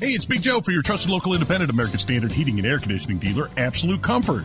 Hey, it's Big Joe for your trusted local independent American Standard heating and air conditioning dealer, Absolute Comfort.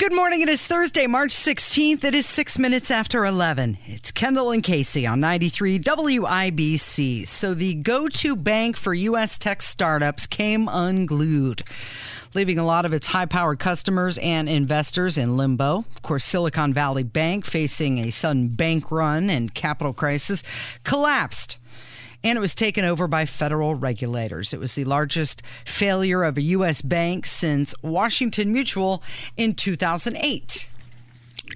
Good morning. It is Thursday, March 16th. It is six minutes after 11. It's Kendall and Casey on 93 WIBC. So, the go to bank for U.S. tech startups came unglued leaving a lot of its high powered customers and investors in limbo. Of course, Silicon Valley Bank, facing a sudden bank run and capital crisis, collapsed and it was taken over by federal regulators. It was the largest failure of a U.S. bank since Washington Mutual in 2008.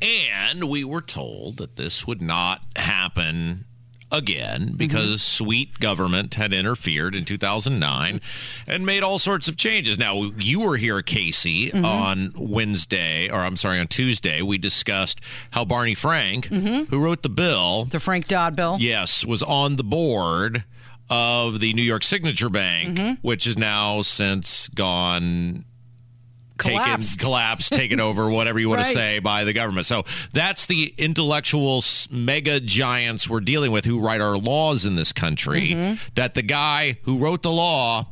And we were told that this would not happen again because mm-hmm. sweet government had interfered in 2009 and made all sorts of changes. Now, you were here, Casey, mm-hmm. on Wednesday, or I'm sorry, on Tuesday. We discussed how Barney Frank, mm-hmm. who wrote the bill, the Frank Dodd bill, yes, was on the board of the New York Signature Bank, mm-hmm. which is now since gone collapsed. taken collapsed taken over whatever you want right. to say by the government so that's the intellectual mega giants we're dealing with who write our laws in this country mm-hmm. that the guy who wrote the law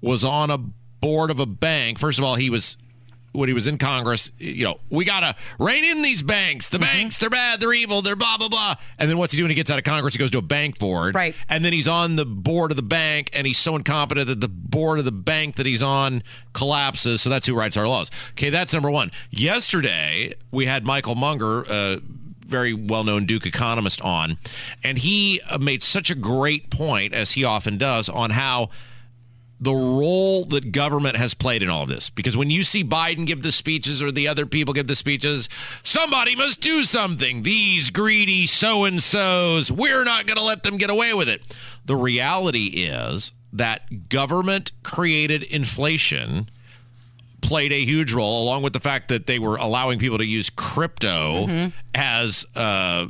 was on a board of a bank first of all he was when he was in Congress, you know, we got to rein in these banks. The mm-hmm. banks, they're bad, they're evil, they're blah, blah, blah. And then what's he doing? He gets out of Congress, he goes to a bank board. Right. And then he's on the board of the bank, and he's so incompetent that the board of the bank that he's on collapses. So that's who writes our laws. Okay, that's number one. Yesterday, we had Michael Munger, uh, very well known Duke economist on, and he made such a great point, as he often does, on how the role that government has played in all of this. Because when you see Biden give the speeches or the other people give the speeches, somebody must do something. These greedy so and so's, we're not going to let them get away with it. The reality is that government created inflation played a huge role, along with the fact that they were allowing people to use crypto mm-hmm. as uh,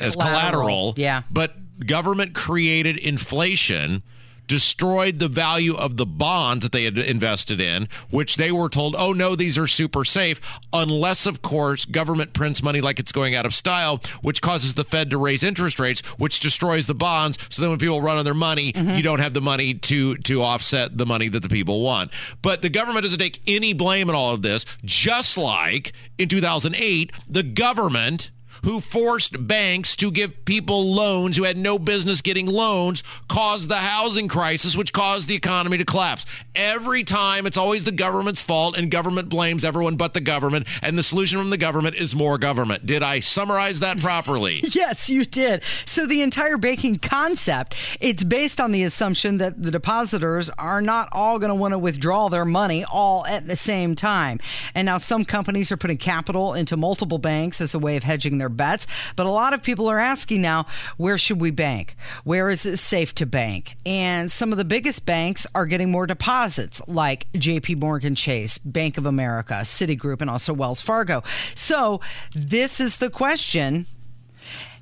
as collateral. collateral. Yeah, but government created inflation destroyed the value of the bonds that they had invested in, which they were told, oh no, these are super safe, unless, of course, government prints money like it's going out of style, which causes the Fed to raise interest rates, which destroys the bonds. So then when people run on their money, mm-hmm. you don't have the money to, to offset the money that the people want. But the government doesn't take any blame in all of this, just like in 2008, the government who forced banks to give people loans who had no business getting loans, caused the housing crisis, which caused the economy to collapse. Every time, it's always the government's fault, and government blames everyone but the government, and the solution from the government is more government. Did I summarize that properly? yes, you did. So the entire banking concept, it's based on the assumption that the depositors are not all going to want to withdraw their money all at the same time. And now some companies are putting capital into multiple banks as a way of hedging their bets. But a lot of people are asking now, where should we bank? Where is it safe to bank? And some of the biggest banks are getting more deposits, like JP Morgan Chase, Bank of America, Citigroup, and also Wells Fargo. So this is the question.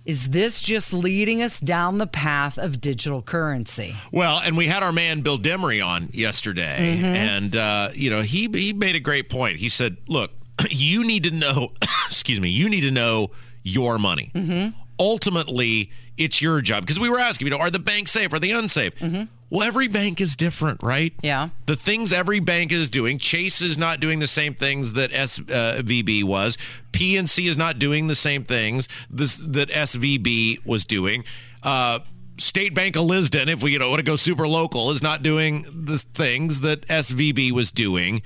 Is this just leading us down the path of digital currency? Well, and we had our man Bill Demery on yesterday, mm-hmm. and uh, you know he he made a great point. He said, "Look, you need to know, excuse me, you need to know your money. Mm-hmm. Ultimately, it's your job because we were asking, you know, are the banks safe? Are they unsafe? Mm-hmm. Well, every bank is different, right? Yeah. The things every bank is doing, Chase is not doing the same things that SVB uh, was. PNC is not doing the same things this, that SVB was doing. Uh, State Bank of Lizton, if we you know want to go super local, is not doing the things that SVB was doing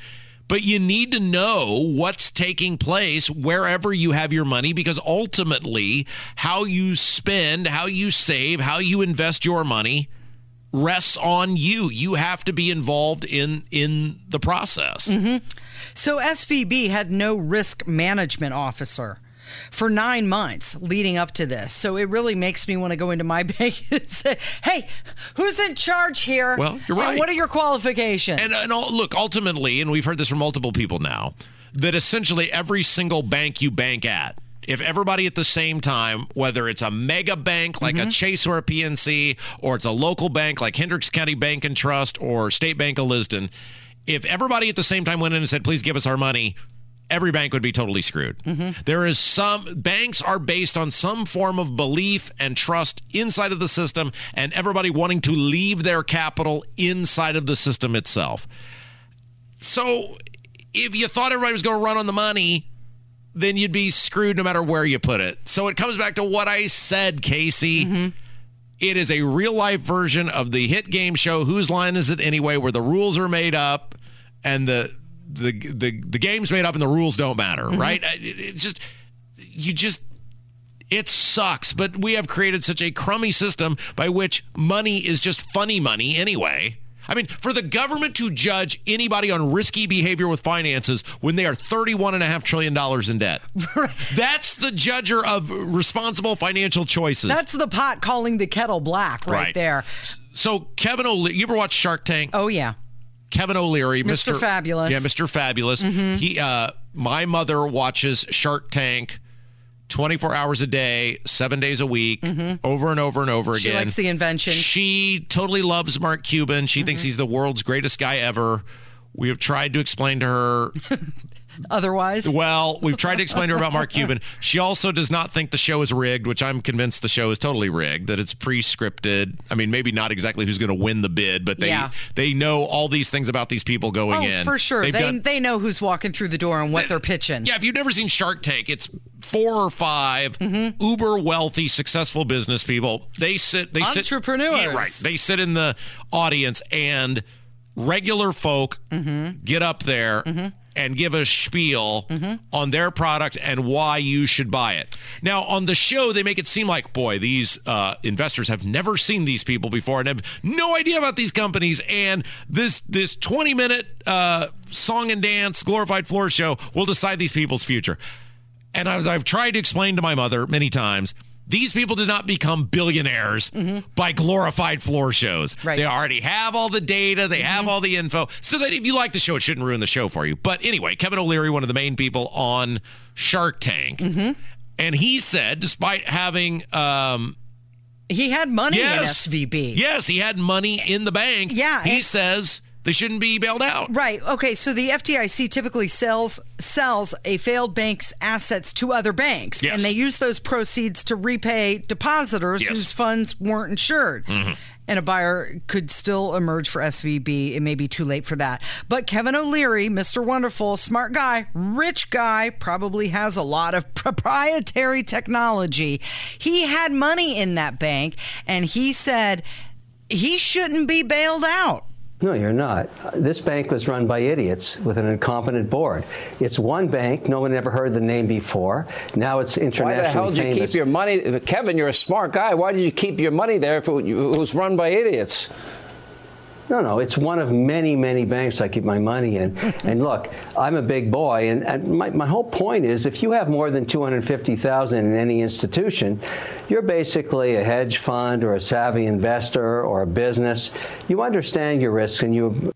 but you need to know what's taking place wherever you have your money because ultimately, how you spend, how you save, how you invest your money rests on you. You have to be involved in in the process. Mm-hmm. So SVB had no risk management officer for nine months leading up to this. So it really makes me want to go into my bank and say, hey, who's in charge here? Well, you're right. And what are your qualifications? And, and look, ultimately, and we've heard this from multiple people now, that essentially every single bank you bank at, if everybody at the same time, whether it's a mega bank like a mm-hmm. Chase or a PNC, or it's a local bank like Hendricks County Bank and Trust or State Bank of Lizton, if everybody at the same time went in and said, please give us our money, every bank would be totally screwed. Mm-hmm. There is some banks are based on some form of belief and trust inside of the system, and everybody wanting to leave their capital inside of the system itself. So if you thought everybody was going to run on the money, then you'd be screwed no matter where you put it. So it comes back to what I said, Casey. Mm-hmm. It is a real life version of the hit game show Whose Line Is It Anyway, where the rules are made up and the the the, the game's made up and the rules don't matter, mm-hmm. right? It, it's just you just it sucks, but we have created such a crummy system by which money is just funny money anyway. I mean, for the government to judge anybody on risky behavior with finances when they are $31.5 trillion in debt. That's the judger of responsible financial choices. That's the pot calling the kettle black right, Right. there. so, Kevin O'Leary, you ever watch Shark Tank? Oh yeah. Kevin O'Leary, Mr. Mr. Fabulous. Mm-hmm. Yeah, Mr. Fabulous. He, uh, my mother watches Shark Tank 24 hours a day, seven days a week, over and over and over Mm-hmm. She again. likes the invention. She totally loves Mark Cuban. She Mm-hmm. thinks he's the world's greatest guy ever. We have tried to explain to her. Otherwise, Well, we've tried to explain to her about Mark Cuban. She also does not think the show is rigged, which I'm convinced the show is totally rigged. That it's pre-scripted. I mean, maybe not exactly who's going to win the bid, but they Yeah. they know all these things about these people going oh in. for sure. They've They done- they know who's walking through the door and what they're pitching. yeah, if you've never seen Shark Tank, it's four or 5 Mm-hmm. uber wealthy, successful business people. They sit, they sit, Entrepreneurs. Yeah, right. They sit in the audience, and regular folk Mm-hmm. get up there. And give a spiel Mm-hmm. on their product and why you should buy it. Now, on the show, they make it seem like, boy, these uh, investors have never seen these people before and have no idea about these companies. And this this twenty minute uh, song and dance glorified floor show will decide these people's future. And as I've tried to explain to my mother many times, these people did not become billionaires by glorified floor shows. Mm-hmm. Right. They already have all the data, they have all the info, so that if you like the show, it shouldn't ruin the show for you. But anyway, Kevin O'Leary, one of the main people on Shark Tank, Mm-hmm. and he said, despite having um, He had money yes, in SVB. yes, he had money in the bank. Yeah, he says they shouldn't be bailed out. Right. Okay. So the FDIC typically sells sells a failed bank's assets to other banks, Yes. and they use those proceeds to repay depositors Yes. Mm-hmm. whose funds weren't insured. And a buyer could still emerge for SVB. It may be too late for that. But Kevin O'Leary, Mr. Wonderful, smart guy, rich guy, probably has a lot of proprietary technology. He had money in that bank, and he said he shouldn't be bailed out. No, you're not. This bank was run by idiots with an incompetent board. It's one bank. No one ever heard the name before. Now it's international. Why the hell did you keep your money? Kevin, you're a smart guy. Why did you keep your money there if it was run by idiots? No, no, it's one of many, many banks I keep my money in. and look, I'm a big boy, and, and my, my whole point is if you have more than 250000 in any institution, you're basically a hedge fund or a savvy investor or a business. You understand your risks and you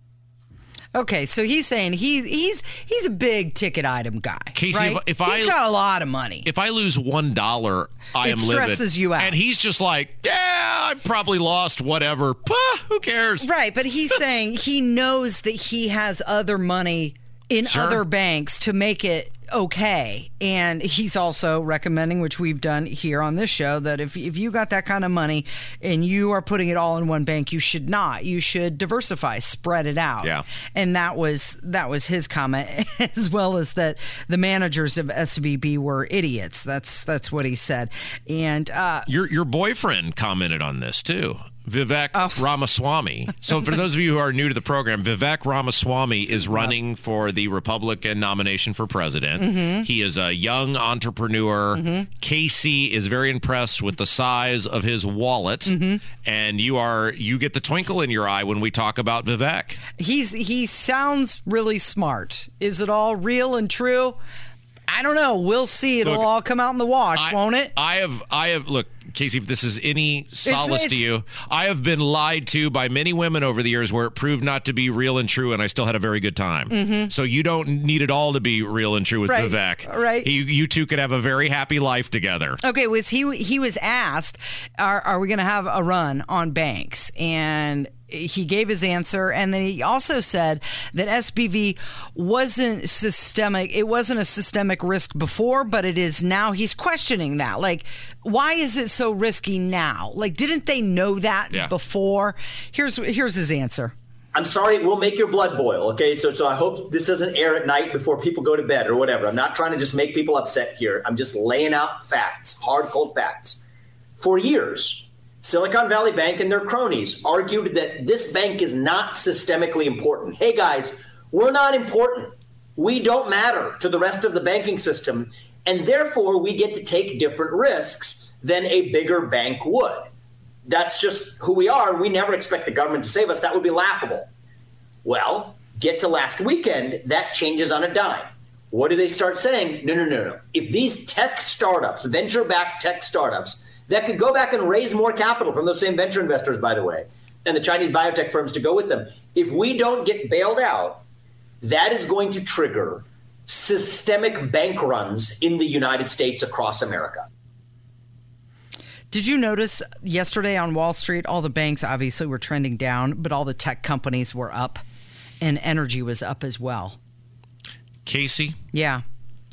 Okay, so he's saying he he's he's a big ticket item guy. Casey, right? if- if I- he's got a lot of money. if I lose one dollar, I It am livid. stresses you out. And he's just like, yeah, I probably lost whatever. Pah, who cares? right, but he's saying he knows that he has other money in Sure. other banks to make it okay. And he's also recommending, which we've done here on this show, that if if you got that kind of money and you are putting it all in one bank, you should not. You should diversify, spread it out. Yeah. And that was that was his comment, as well as that the managers of SVB were idiots. That's that's what he said. And uh, Your your boyfriend commented on this too. Vivek Oh. Ramaswamy. So, for those of you who are new to the program, Vivek Ramaswamy is running for the Republican nomination for president. Mm-hmm. He is a young entrepreneur. Casey is very impressed with the size of his wallet, Mm-hmm. and you are you get the twinkle in your eye when we talk about Vivek. he's he sounds really smart. Is it all real and true? I don't know. We'll see. It'll Look, all come out in the wash, I, won't it? I have, I have. Look, Casey, if this is any solace to it's- you, I have been lied to by many women over the years where it proved not to be real and true, and I still had a very good time. So you don't need it all to be real and true with Mm-hmm. Right, Vivek. right. You, you two could have a very happy life together. Okay, was he he was asked, are, are we going to have a run on banks? And he gave his answer, and then he also said that SBV wasn't systemic. It wasn't a systemic risk before, but it is now. He's questioning that. Like, why is it so risky now? Like, didn't they know that Yeah. before? Here's here's his answer. I'm sorry, it will make your blood boil. Okay, so so I hope this doesn't air at night before people go to bed or whatever. I'm not trying to just make people upset here. I'm just laying out facts, hard, cold facts. For years, Silicon Valley Bank and their cronies argued that this bank is not systemically important. Hey guys, we're not important. We don't matter to the rest of the banking system, and therefore we get to take different risks than a bigger bank would that's just who we are. We never expect the government to save us. That would be laughable. Well, get to last weekend, that changes on a dime. What do they start saying? No, no, no, no. If these tech startups, venture backed tech startups, that could go back and raise more capital from those same venture investors, by the way, and the Chinese biotech firms to go with them, if we don't get bailed out, that is going to trigger systemic bank runs in the United States across America. Did you notice yesterday on Wall Street, all the banks obviously were trending down, but all the tech companies were up, and energy was up as well. Casey, Yeah.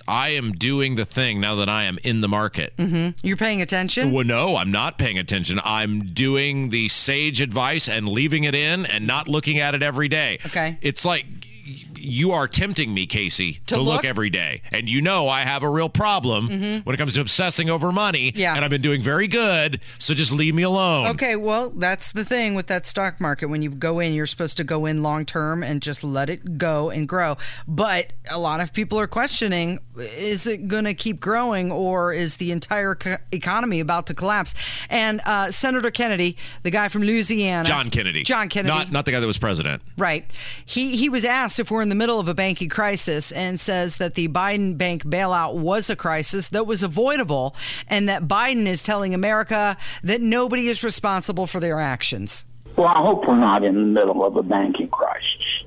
I am doing the thing now that I am in the market. Mm-hmm. You're paying attention? Well, no, I'm not paying attention. I'm doing the sage advice and leaving it in and not looking at it every day. Okay. It's like y- you are tempting me, Casey, to, To look? look? every day. And you know I have a real problem when it comes to obsessing over money. Mm-hmm. Yeah. And I've been doing very good. So just leave me alone. Okay, well, that's the thing with that stock market. When you go in, you're supposed to go in long term and just let it go and grow. But a lot of people are questioning is it going to keep growing or is the entire co- economy about to collapse? And uh, Senator Kennedy, the guy from Louisiana, John Kennedy. John Kennedy. Not, not the guy that was president. Right. He he was asked if we're in the middle of a banking crisis and says that the Biden bank bailout was a crisis that was avoidable and that Biden is telling America that nobody is responsible for their actions. Well, I hope we're not in the middle of a banking crisis,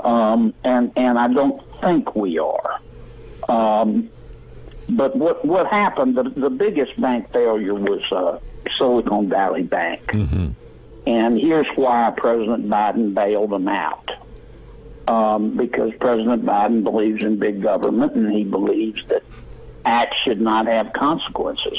um, and and I don't think we are. Um, but what what happened? The, the biggest bank failure was uh, Silicon Valley Bank, and here's why President Biden bailed them out. Um, because President Biden believes in big government, and he believes that acts should not have consequences.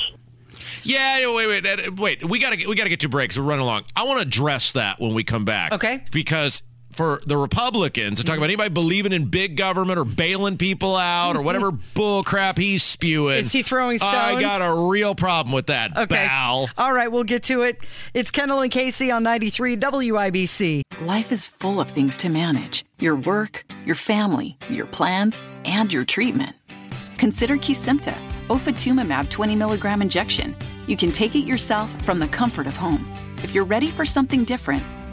Yeah, wait, wait, wait. We gotta get, we gotta get to breaks. We're running along. I want to address that when we come back. Okay. Because for the Republicans to talk about anybody believing in big government or bailing people out or whatever bull crap he's spewing, Is he throwing stones? I got a real problem with that. Okay. Bal. All right, we'll get to it. It's Kendall and Casey on 93 WIBC. Life is full of things to manage your work, your family, your plans, and your treatment. Consider Kesimpta, ofatumumab 20 milligram injection. You can take it yourself from the comfort of home. If you're ready for something different,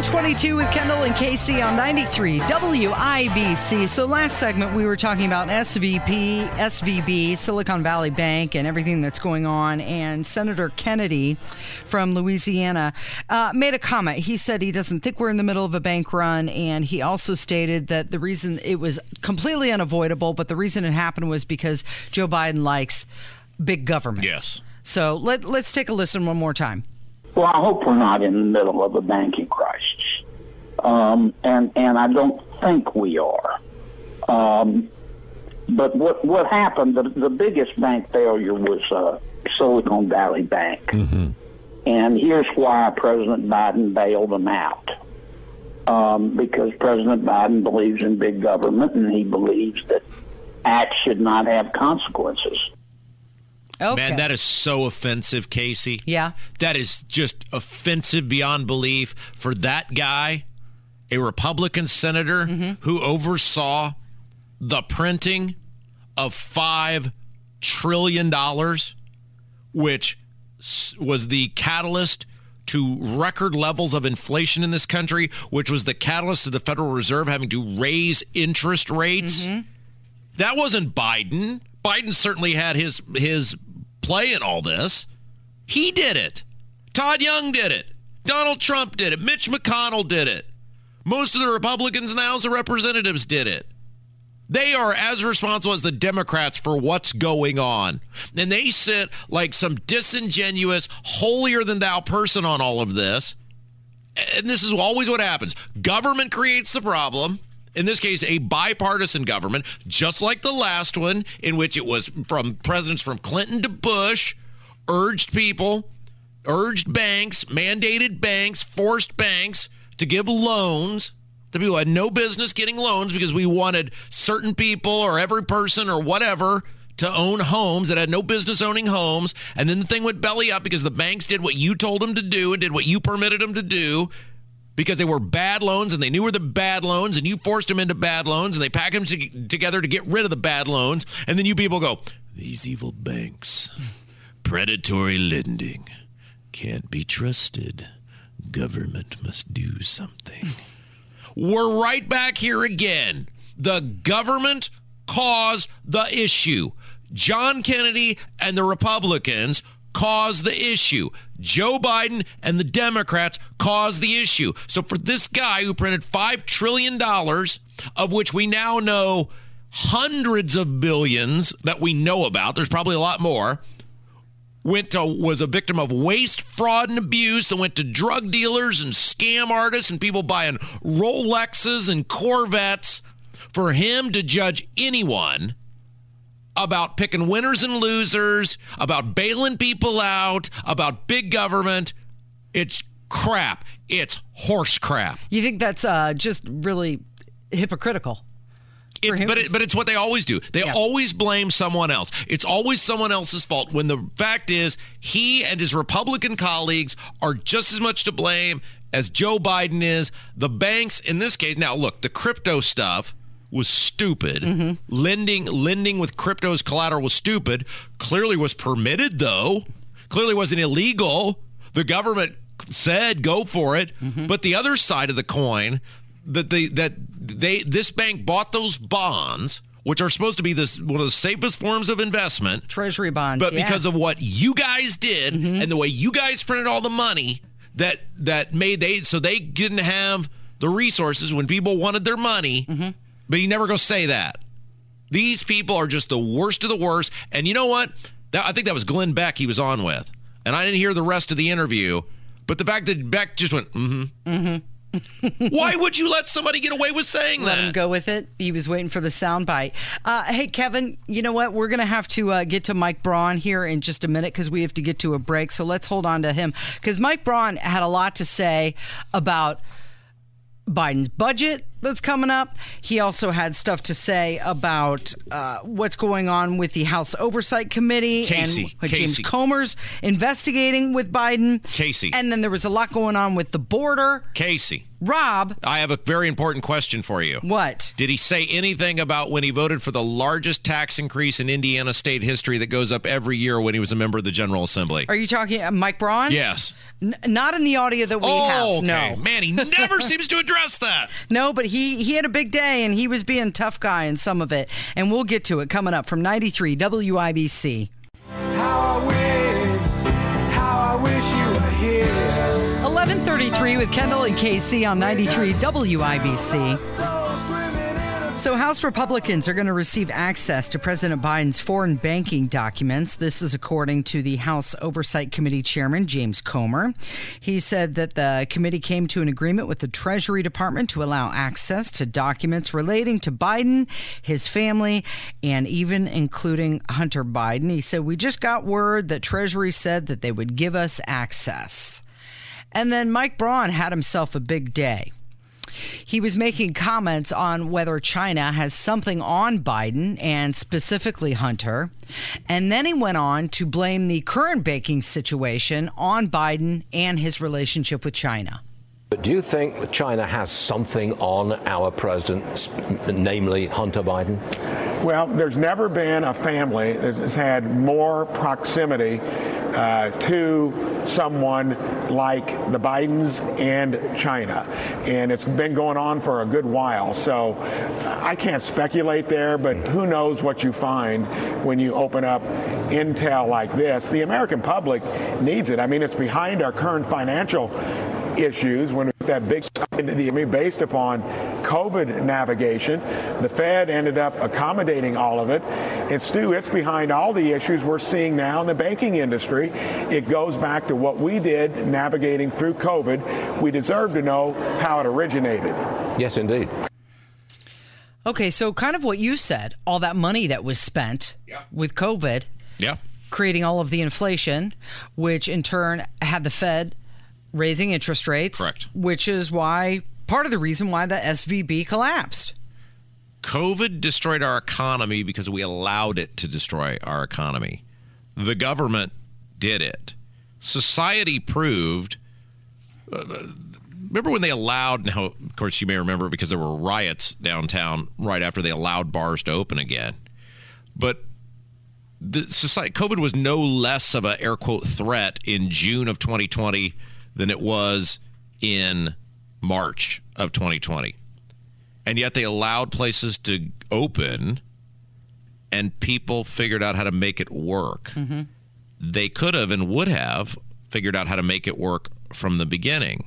1122 with Kendall and Casey on 93 WIBC. So last segment we were talking about SVP, SVB, Silicon Valley Bank, and everything that's going on. And Senator Kennedy from Louisiana uh, made a comment. He said he doesn't think we're in the middle of a bank run, and he also stated that the reason it was completely unavoidable, but the reason it happened was because Joe Biden likes big government. Yes. So let, let's take a listen one more time. Well, I hope we're not in the middle of a banking crisis, um, and and I don't think we are. Um, but what what happened? The, the biggest bank failure was uh, Silicon Valley Bank, and here's why President Biden bailed them out. Um, because President Biden believes in big government, and he believes that acts should not have consequences. Man, that is so offensive, Casey. Yeah. That is just offensive beyond belief for that guy, a Republican senator mm-hmm. who oversaw the printing of $5 trillion, which was the catalyst to record levels of inflation in this country, which was the catalyst to the Federal Reserve having to raise interest rates. Mm-hmm. That wasn't Biden. Biden certainly had his his play in all this. He did it. Todd Young did it. Donald Trump did it. Mitch McConnell did it. Most of the Republicans now, House of representatives, did it. They are as responsible as the Democrats for what's going on. And they sit like some disingenuous, holier than thou person on all of this. And this is always what happens government creates the problem. In this case, a bipartisan government, just like the last one, in which it was from presidents from Clinton to Bush, urged people, urged banks, mandated banks, forced banks to give loans to people who had no business getting loans because we wanted certain people or every person or whatever to own homes that had no business owning homes. And then the thing went belly up because the banks did what you told them to do and did what you permitted them to do because they were bad loans and they knew were the bad loans and you forced them into bad loans and they packed them to- together to get rid of the bad loans. And then you people go, these evil banks, predatory lending, can't be trusted. Government must do something. We're right back here again. The government caused the issue. John Kennedy and the Republicans caused the issue. Joe Biden and the Democrats caused the issue. So for this guy who printed $5 trillion, of which we now know hundreds of billions that we know about, there's probably a lot more, went to was a victim of waste, fraud, and abuse, that went to drug dealers and scam artists and people buying Rolexes and Corvettes. For him to judge anyone about picking winners and losers, about bailing people out, about big government, it's crap. It's horse crap. You think that's uh, just really hypocritical? It's, but it, but it's what they always do. They always blame someone else. It's always someone else's fault. When the fact is, he and his Republican colleagues are just as much to blame as Joe Biden is. The banks, in this case, now look, the crypto stuff was stupid. Lending lending with crypto as collateral was stupid. Clearly was permitted though. Clearly wasn't illegal. The government said go for it. Mm-hmm. But the other side of the coin that they that they this bank bought those bonds which are supposed to be this one of the safest forms of investment treasury bonds but yeah. because of what you guys did mm-hmm. and the way you guys printed all the money that that made they so they didn't have the resources when people wanted their money mm-hmm. But you never go say that these people are just the worst of the worst and you know what that, i think that was glenn beck he was on with and i didn't hear the rest of the interview but the fact that beck just went mm-hmm Mm-hmm. why would you let somebody get away with saying Let that him go with it. He was waiting for the soundbite. Uh, hey, Kevin, you know what? We're going to have to uh, get to Mike Braun here in just a minute because we have to get to a break. So let's hold on to him because Mike Braun had a lot to say about Biden's budget that's coming up. He also had stuff to say about uh, what's going on with the House Oversight Committee Casey, and James Comer's investigating with Biden. Casey. And then there was a lot going on with the border. casey Rob, I have a very important question for you. what? Did he say anything about when he voted for the largest tax increase in Indiana state history that goes up every year when he was a member of the General Assembly? Are you talking uh, Mike Braun? Yes. N- not in the audio that we oh, have. okay. No. Man, he never seems to address that. No, but he he had a big day and he was being tough guy in some of it. And we'll get to it coming up from 93 WIBC. How I wish, how I wish you were here. 1133 with Kendall and Casey on 93 WIBC. So, House Republicans are going to receive access to President Biden's foreign banking documents. This is according to the House Oversight Committee Chairman, James Comer. He said that the committee came to an agreement with the Treasury Department to allow access to documents relating to Biden, his family, and even including Hunter Biden. He said, We just got word that Treasury said that they would give us access. And then Mike Braun had himself a big day. He was making comments on whether China has something on Biden and specifically Hunter. And then he went on to blame the current banking situation on Biden and his relationship with China. But do you think China has something on our president, namely Hunter Biden? Well, there's never been a family that has had more proximity uh, to someone like the Bidens and China. And it's been going on for a good while. So I can't speculate there, but who knows what you find when you open up intel like this. The American public needs it. I mean, it's behind our current financial issues when that big into the economy based upon COVID navigation. The Fed ended up accommodating all of it. And Stu, it's behind all the issues we're seeing now in the banking industry. It goes back to what we did navigating through COVID. We deserve to know how it originated. Yes, indeed. Okay, so kind of what you said, all that money that was spent yeah. with COVID. Yeah. Creating all of the inflation, which in turn had the Fed raising interest rates. Correct. Which is why part of the reason why the SVB collapsed. COVID destroyed our economy because we allowed it to destroy our economy. The government did it. Society proved. Uh, remember when they allowed? Now, of course, you may remember because there were riots downtown right after they allowed bars to open again. But the society, COVID was no less of a air quote threat in June of 2020 than it was in March of 2020. And yet they allowed places to open and people figured out how to make it work. Mm-hmm. They could have and would have figured out how to make it work from the beginning.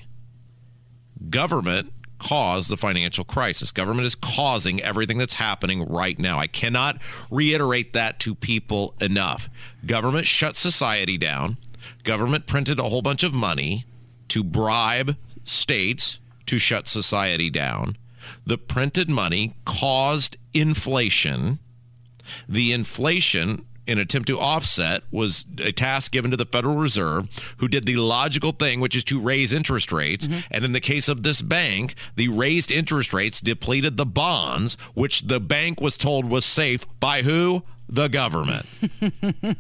Government caused the financial crisis. Government is causing everything that's happening right now. I cannot reiterate that to people enough. Government shut society down. Government printed a whole bunch of money to bribe states to shut society down. The printed money caused inflation. The inflation, in attempt to offset, was a task given to the Federal Reserve, who did the logical thing, which is to raise interest rates. Mm-hmm. And in the case of this bank, the raised interest rates depleted the bonds, which the bank was told was safe by who? The government.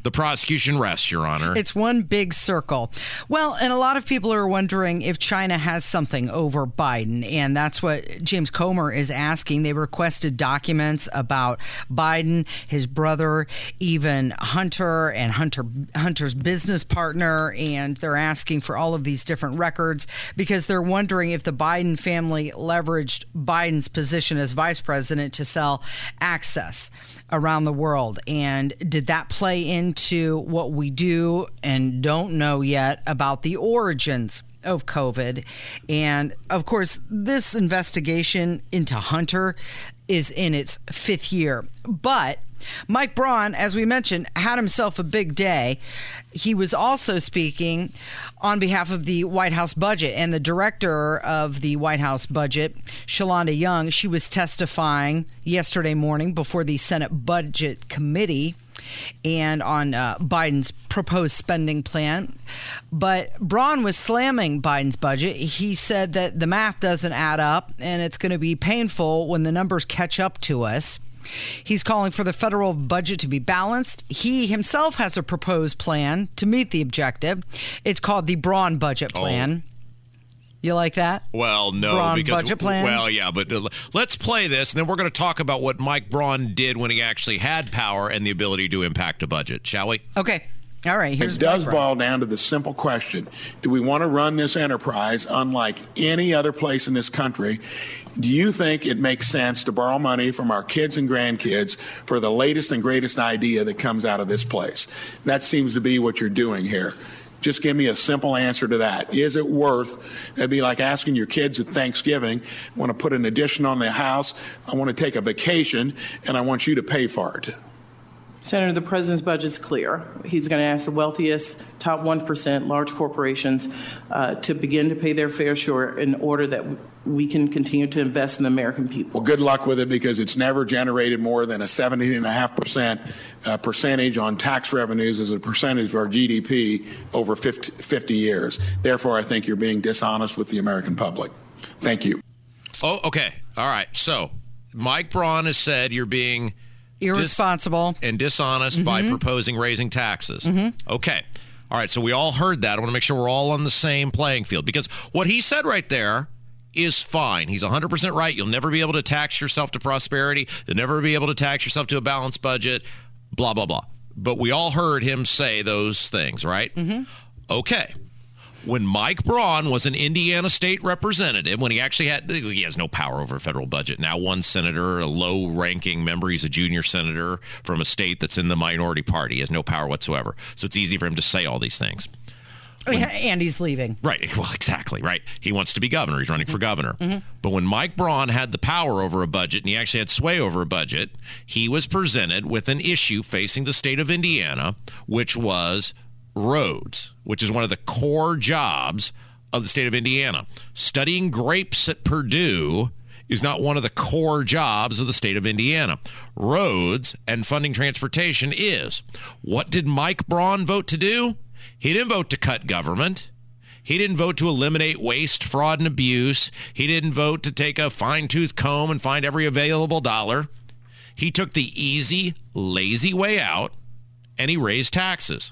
the prosecution rests, Your Honor. It's one big circle. Well, and a lot of people are wondering if China has something over Biden, and that's what James Comer is asking. They requested documents about Biden, his brother, even Hunter and Hunter Hunter's business partner, and they're asking for all of these different records because they're wondering if the Biden family leveraged Biden's position as vice president to sell access around the world. And did that play into what we do and don't know yet about the origins of COVID? And of course, this investigation into Hunter is in its fifth year. But Mike Braun, as we mentioned, had himself a big day. He was also speaking on behalf of the White House budget, and the director of the White House budget, Shalanda Young, she was testifying yesterday morning before the Senate Budget Committee and on uh, Biden's proposed spending plan. But Braun was slamming Biden's budget. He said that the math doesn't add up and it's going to be painful when the numbers catch up to us. He's calling for the federal budget to be balanced. He himself has a proposed plan to meet the objective. It's called the Braun budget plan. You like that? Well, no, Braun because budget plan? well, yeah, but uh, let's play this, and then we're going to talk about what Mike Braun did when he actually had power and the ability to impact a budget, shall we? Okay. All right. Here's it does Mike Braun. boil down to the simple question Do we want to run this enterprise unlike any other place in this country? Do you think it makes sense to borrow money from our kids and grandkids for the latest and greatest idea that comes out of this place? That seems to be what you're doing here. Just give me a simple answer to that. Is it worth? It'd be like asking your kids at Thanksgiving, I want to put an addition on the house, I want to take a vacation, and I want you to pay for it. Senator, the president's budget is clear. He's going to ask the wealthiest, top 1%, large corporations uh, to begin to pay their fair share in order that we can continue to invest in the American people. Well, good luck with it because it's never generated more than a 17.5% uh, percentage on tax revenues as a percentage of our GDP over 50, 50 years. Therefore, I think you're being dishonest with the American public. Thank you. Oh, okay. All right. So, Mike Braun has said you're being irresponsible dis- and dishonest mm-hmm. by proposing raising taxes. Mm-hmm. Okay. All right. So we all heard that. I want to make sure we're all on the same playing field because what he said right there is fine. He's 100% right. You'll never be able to tax yourself to prosperity. You'll never be able to tax yourself to a balanced budget, blah, blah, blah. But we all heard him say those things, right? Mm-hmm. Okay when Mike Braun was an Indiana state representative, when he actually had, he has no power over a federal budget. Now, one senator, a low ranking member, he's a junior senator from a state that's in the minority party, he has no power whatsoever. So it's easy for him to say all these things. When, and he's leaving. Right. Well, exactly. Right. He wants to be governor. He's running for governor. Mm-hmm. But when Mike Braun had the power over a budget and he actually had sway over a budget, he was presented with an issue facing the state of Indiana, which was roads, which is one of the core jobs of the state of Indiana. Studying grapes at Purdue is not one of the core jobs of the state of Indiana. Roads and funding transportation is. What did Mike Braun vote to do? He didn't vote to cut government. He didn't vote to eliminate waste, fraud, and abuse. He didn't vote to take a fine tooth comb and find every available dollar. He took the easy, lazy way out and he raised taxes.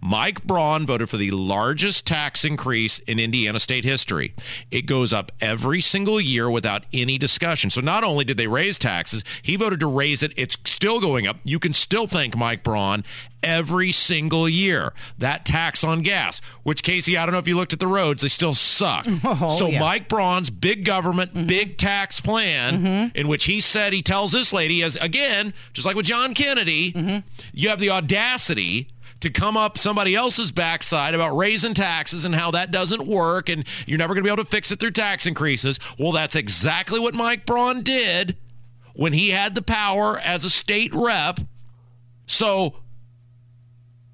Mike Braun voted for the largest tax increase in Indiana state history. It goes up every single year without any discussion. So not only did they raise taxes, he voted to raise it. It's still going up. You can still thank Mike Braun every single year. That tax on gas, which Casey, I don't know if you looked at the roads, they still suck. Oh, so yeah. Mike Braun's big government, Mm-hmm. big tax plan, in which he said he tells this lady, as again, just like with John Kennedy, Mm-hmm. you have the audacity to come up somebody else's backside about raising taxes and how that doesn't work and you're never going to be able to fix it through tax increases. Well, that's exactly what Mike Braun did when he had the power as a state rep. So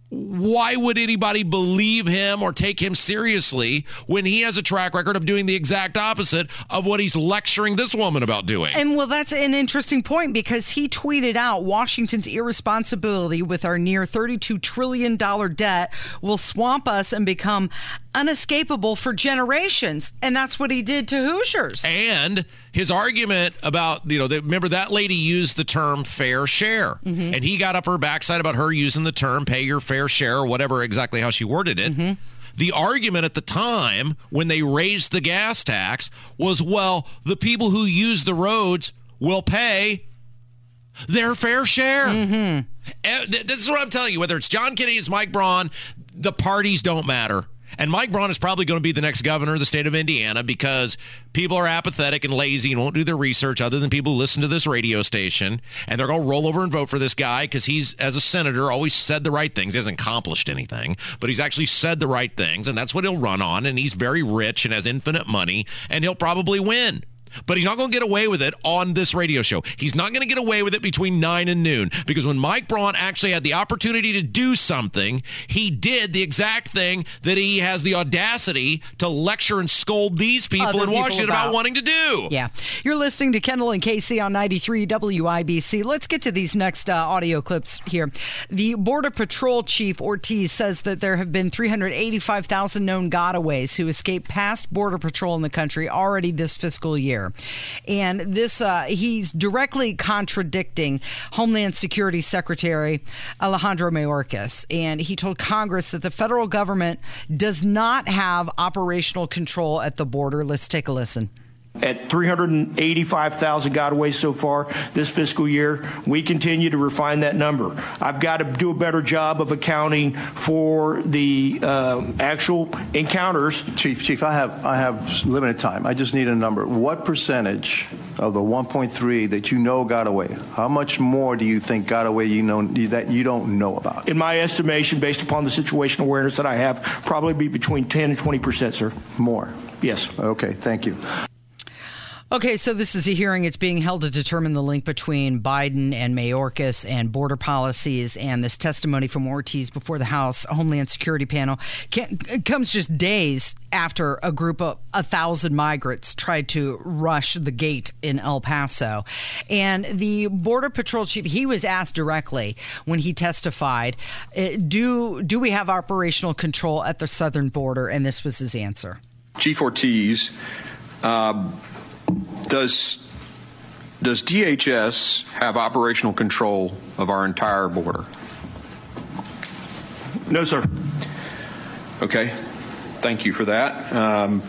why would anybody believe him or take him seriously when he has a track record of doing the exact opposite of what he's lecturing this woman about doing? And well, that's an interesting point because he tweeted out Washington's irresponsibility with our near $32 trillion debt will swamp us and become unescapable for generations. And that's what he did to Hoosiers. And his argument about, you know, that, remember that lady used the term fair share. Mm-hmm. And he got up her backside about her using the term pay your fair share or whatever exactly how she worded it. Mm-hmm. The argument at the time when they raised the gas tax was, well, the people who use the roads will pay their fair share. Mm-hmm. Eh, th- This is what I'm telling you. Whether it's John Kennedy, it's Mike Braun, the parties don't matter. And Mike Braun is probably going to be the next governor of the state of Indiana because people are apathetic and lazy and won't do their research other than people who listen to this radio station. And they're going to roll over and vote for this guy because he's, as a senator, always said the right things. He hasn't accomplished anything, but he's actually said the right things. And that's what he'll run on. And he's very rich and has infinite money. And he'll probably win. But he's not going to get away with it on this radio show. He's not going to get away with it between 9 and noon because when Mike Braun actually had the opportunity to do something, he did the exact thing that he has the audacity to lecture and scold these people Other in people Washington about. about. wanting to do. Yeah. You're listening to Kendall and Casey on 93 WIBC. Let's get to these next uh, audio clips here. The Border Patrol Chief Ortiz says that there have been 385,000 known gotaways who escaped past Border Patrol in the country already this fiscal year. And this, uh, he's directly contradicting Homeland Security Secretary Alejandro Mayorkas. And he told Congress that the federal government does not have operational control at the border. Let's take a listen. At 385,000 got away so far this fiscal year. We continue to refine that number. I've got to do a better job of accounting for the uh, actual encounters. Chief, Chief, I have I have limited time. I just need a number. What percentage of the 1.3 that you know got away? How much more do you think got away? You know that you don't know about? In my estimation, based upon the situational awareness that I have, probably be between 10 and 20 percent, sir. More. Yes. Okay. Thank you. Okay, so this is a hearing. It's being held to determine the link between Biden and Mayorkas and border policies. And this testimony from Ortiz before the House Homeland Security panel comes just days after a group of a thousand migrants tried to rush the gate in El Paso. And the Border Patrol chief, he was asked directly when he testified, eh, do, do we have operational control at the southern border? And this was his answer. Chief Ortiz, uh, does does DHS have operational control of our entire border? No, sir. Okay. Thank you for that. Um,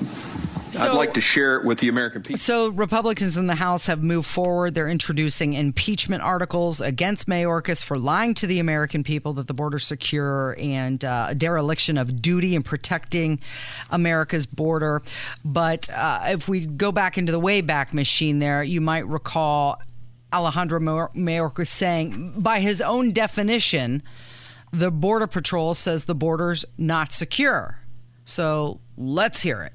so, I'd like to share it with the American people. So, Republicans in the House have moved forward. They're introducing impeachment articles against Mayorkas for lying to the American people that the border's secure and uh, dereliction of duty in protecting America's border. But uh, if we go back into the Wayback Machine there, you might recall Alejandro Mayorkas saying, by his own definition, the Border Patrol says the border's not secure. So let's hear it.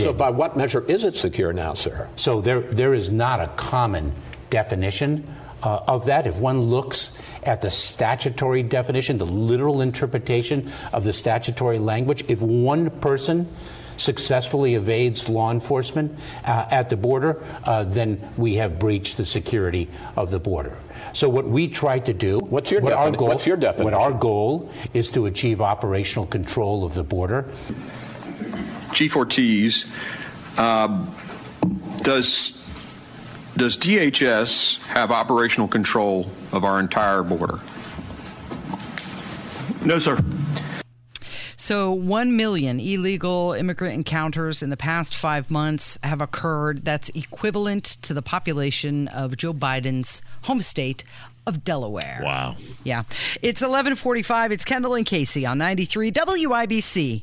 So, by what measure is it secure now, sir? So, there, there is not a common definition uh, of that. If one looks at the statutory definition, the literal interpretation of the statutory language, if one person successfully evades law enforcement uh, at the border, uh, then we have breached the security of the border. So what we try to do, what's your, what defini- goal, what's your definition? What our goal is to achieve operational control of the border. Chief Ortiz, uh, does does DHS have operational control of our entire border? No, sir. So, 1 million illegal immigrant encounters in the past five months have occurred. That's equivalent to the population of Joe Biden's home state of Delaware. Wow. Yeah. It's 1145. It's Kendall and Casey on 93 WIBC.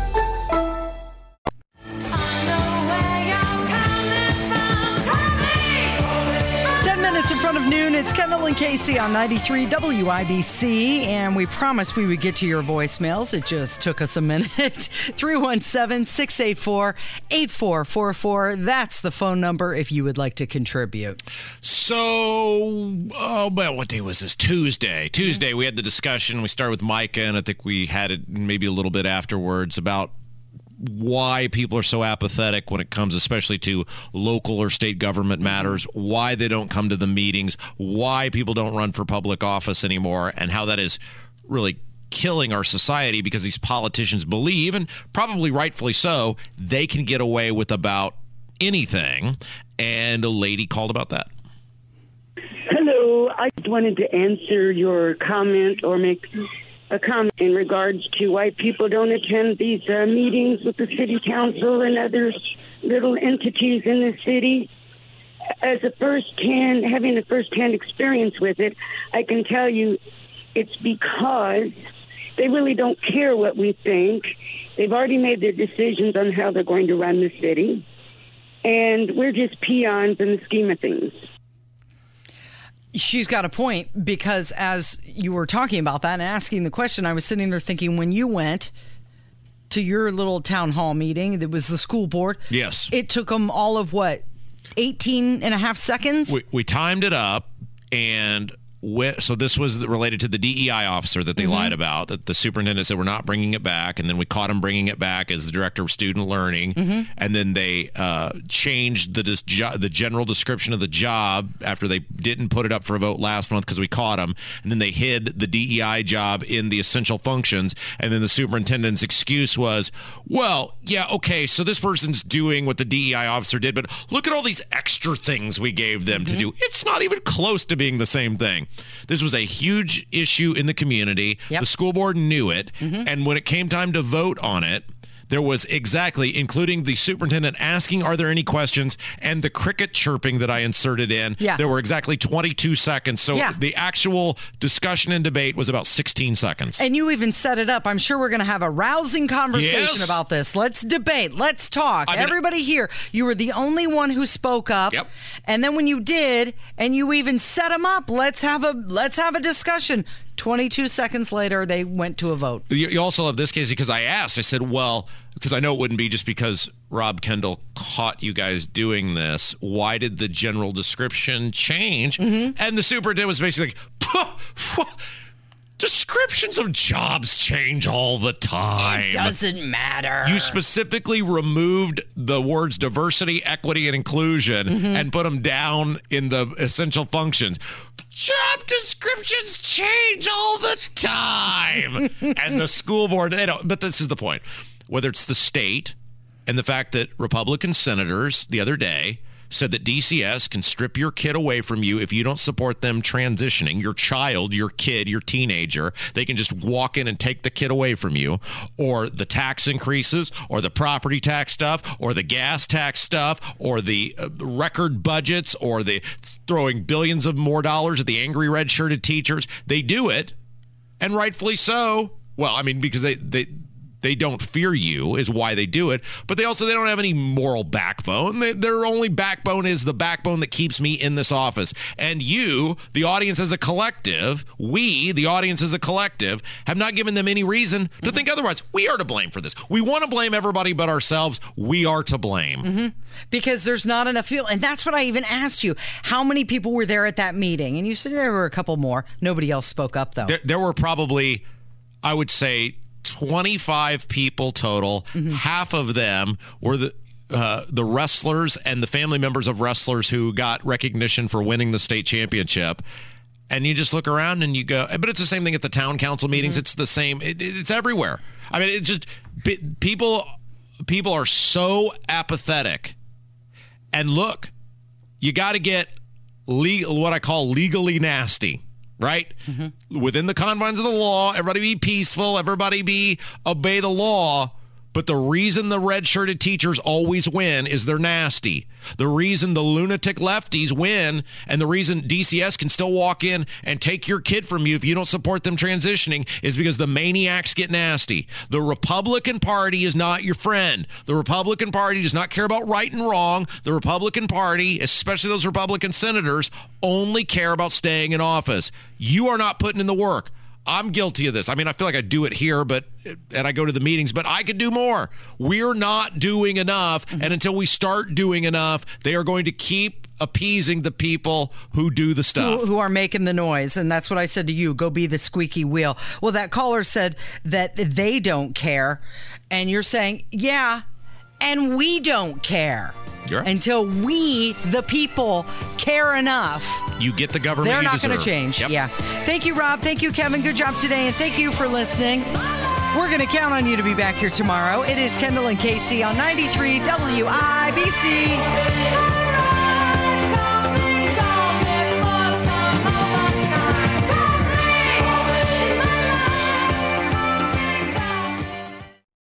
Front of noon. It's Kendall and Casey on 93 WIBC, and we promised we would get to your voicemails. It just took us a minute. 317 684 8444. That's the phone number if you would like to contribute. So, oh, well, what day was this? Tuesday. Tuesday, we had the discussion. We started with Micah, and I think we had it maybe a little bit afterwards about why people are so apathetic when it comes especially to local or state government matters, why they don't come to the meetings, why people don't run for public office anymore, and how that is really killing our society because these politicians believe, and probably rightfully so, they can get away with about anything. And a lady called about that. Hello. I just wanted to answer your comment or make a comment in regards to why people don't attend these uh, meetings with the city council and other little entities in the city. As a first-hand, having a first-hand experience with it, I can tell you it's because they really don't care what we think. They've already made their decisions on how they're going to run the city. And we're just peons in the scheme of things. She's got a point because as you were talking about that and asking the question, I was sitting there thinking when you went to your little town hall meeting. That was the school board. Yes. It took them all of what, 18 and a half seconds? We, we timed it up, and wi- so this was related to the DEI officer that they Mm-hmm. lied about. That the superintendent said we're not bringing it back, and then we caught him bringing it back as the director of student learning, Mm-hmm. and then they uh, changed the dis- jo- the general description of the job after they didn't put it up for a vote last month because we caught him, and then they hid the DEI job in the essential functions, and then the superintendent's excuse was, well, yeah, okay, so this person's doing what the DEI officer did, but look at all these extra things we gave them Mm-hmm. to do. It's not even close to being the same thing. This was a huge issue in the community. The school board knew it. Mm-hmm. And when it came time to vote on it, there was exactly, including the superintendent asking, Are there any questions? And the cricket chirping that I inserted in. Yeah. There were exactly 22 seconds. So Yeah. the actual discussion and debate was about 16 seconds. And you even set it up. I'm sure we're going to have a rousing conversation Yes. about this. Let's debate. Let's talk. I mean- Everybody here, you were the only one who spoke up. Yep. And then when you did, and you even set them up, let's have a let's have a discussion. 22 seconds later, they went to a vote. You, you also have this case because I asked. I said, "Well, because I know it wouldn't be just because Rob Kendall caught you guys doing this. Why did the general description change?" Mm-hmm. And the superintendent was basically like, "Puh, puh, "Descriptions of jobs change all the time. It doesn't matter. You specifically removed the words diversity, equity, and inclusion Mm-hmm. and put them down in the essential functions. Job descriptions change all the time. and the school board, they don't, but this is the point. Whether it's the state and the fact that Republican senators the other day said that DCS can strip your kid away from you if you don't support them transitioning, your child, your kid, your teenager. They can just walk in and take the kid away from you, or the tax increases, or the property tax stuff, or the gas tax stuff, or the uh, record budgets, or the throwing billions of more dollars at the angry red shirted teachers. They do it, and rightfully so. Well, I mean, because they, they, they don't fear you is why they do it but they also they don't have any moral backbone they, their only backbone is the backbone that keeps me in this office and you the audience as a collective we the audience as a collective have not given them any reason to think otherwise we are to blame for this we want to blame everybody but ourselves we are to blame Mm-hmm. because there's not enough people. And that's what I even asked you. How many people were there at that meeting? And you said there were a couple more. Nobody else spoke up, though. there, there were probably i would say 25 people total. Half of them were the uh, the wrestlers and the family members of wrestlers who got recognition for winning the state championship. And you just look around and you go but it's the same thing at the town council meetings. It's the same it, it- it's everywhere. I mean it's just people people are so apathetic. And look you got to get legal what i call legally nasty right? Mm-hmm. Within the confines of the law everybody be peaceful everybody be obey the law but the reason the red shirted teachers always win is they're nasty. The reason the lunatic lefties win and the reason DCS can still walk in and take your kid from you if you don't support them transitioning is because the maniacs get nasty. The Republican Party is not your friend. The Republican Party does not care about right and wrong. The Republican Party, especially those Republican senators, only care about staying in office. You are not putting in the work. I'm guilty of this. I mean, I feel like I do it here, but and I go to the meetings, but I could do more. We're not doing enough, mm-hmm. and until we start doing enough, they are going to keep appeasing the people who do the stuff. Who, who are making the noise. And that's what I said to you go be the squeaky wheel. Well, that caller said that they don't care. And you're saying, yeah, and we don't care. Until we, the people, care enough. You get the government. They're not going to change. Yep. Yeah. Thank you, Rob. Thank you, Kevin. Good job today. And thank you for listening. We're going to count on you to be back here tomorrow. It is Kendall and Casey on 93 WIBC.